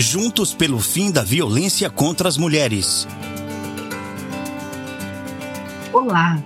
Juntos pelo fim da violência contra as mulheres. Olá,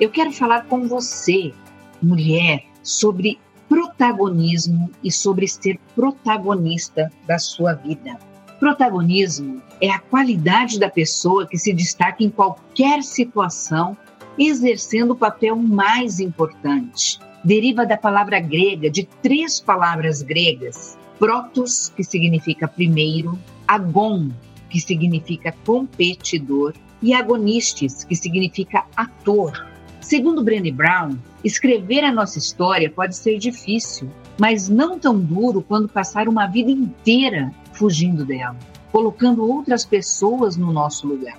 eu quero falar com você, mulher, sobre protagonismo e sobre ser protagonista da sua vida. Protagonismo é a qualidade da pessoa que se destaca em qualquer situação, exercendo o papel mais importante. Deriva da palavra grega, de três palavras gregas: protos, que significa primeiro, agon, que significa competidor, e agonistes, que significa ator. Segundo Brené Brown, escrever a nossa história pode ser difícil, mas não tão duro quando passar uma vida inteira fugindo dela, colocando outras pessoas no nosso lugar.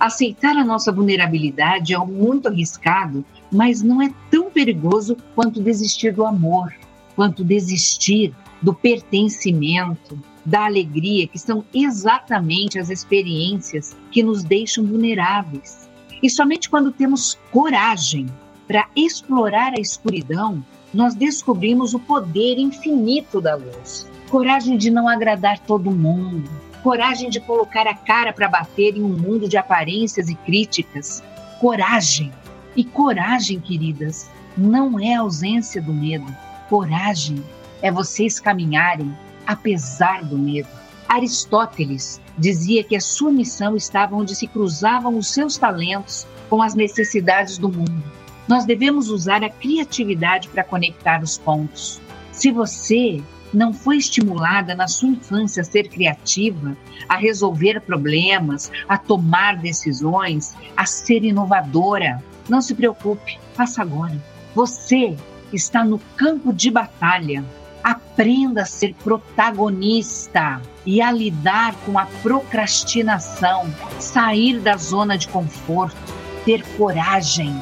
Aceitar a nossa vulnerabilidade é muito arriscado, mas não é tão perigoso quanto desistir do amor, quanto desistir do pertencimento, da alegria, que são exatamente as experiências que nos deixam vulneráveis. E somente quando temos coragem para explorar a escuridão, nós descobrimos o poder infinito da luz. Coragem de não agradar todo mundo, coragem de colocar a cara para bater em um mundo de aparências e críticas. Coragem. E coragem, queridas, não é ausência do medo. Coragem é vocês caminharem apesar do medo. Aristóteles dizia que a sua missão estava onde se cruzavam os seus talentos com as necessidades do mundo. Nós devemos usar a criatividade para conectar os pontos. Se você não foi estimulada na sua infância a ser criativa, a resolver problemas, a tomar decisões, a ser inovadora, não se preocupe, faça agora. Você está no campo de batalha Aprenda a ser protagonista e a lidar com a procrastinação, sair da zona de conforto, ter coragem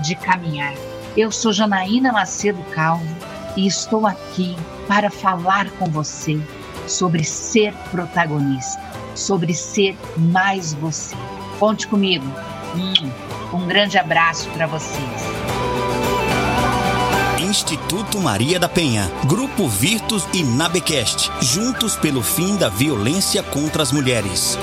de caminhar. Eu sou Janaína Macedo Calvo e estou aqui para falar com você sobre ser protagonista, sobre ser mais você. Conte comigo. Um grande abraço para vocês. Instituto Maria da Penha, Grupo Virtus e Nabecast, juntos pelo fim da violência contra as mulheres.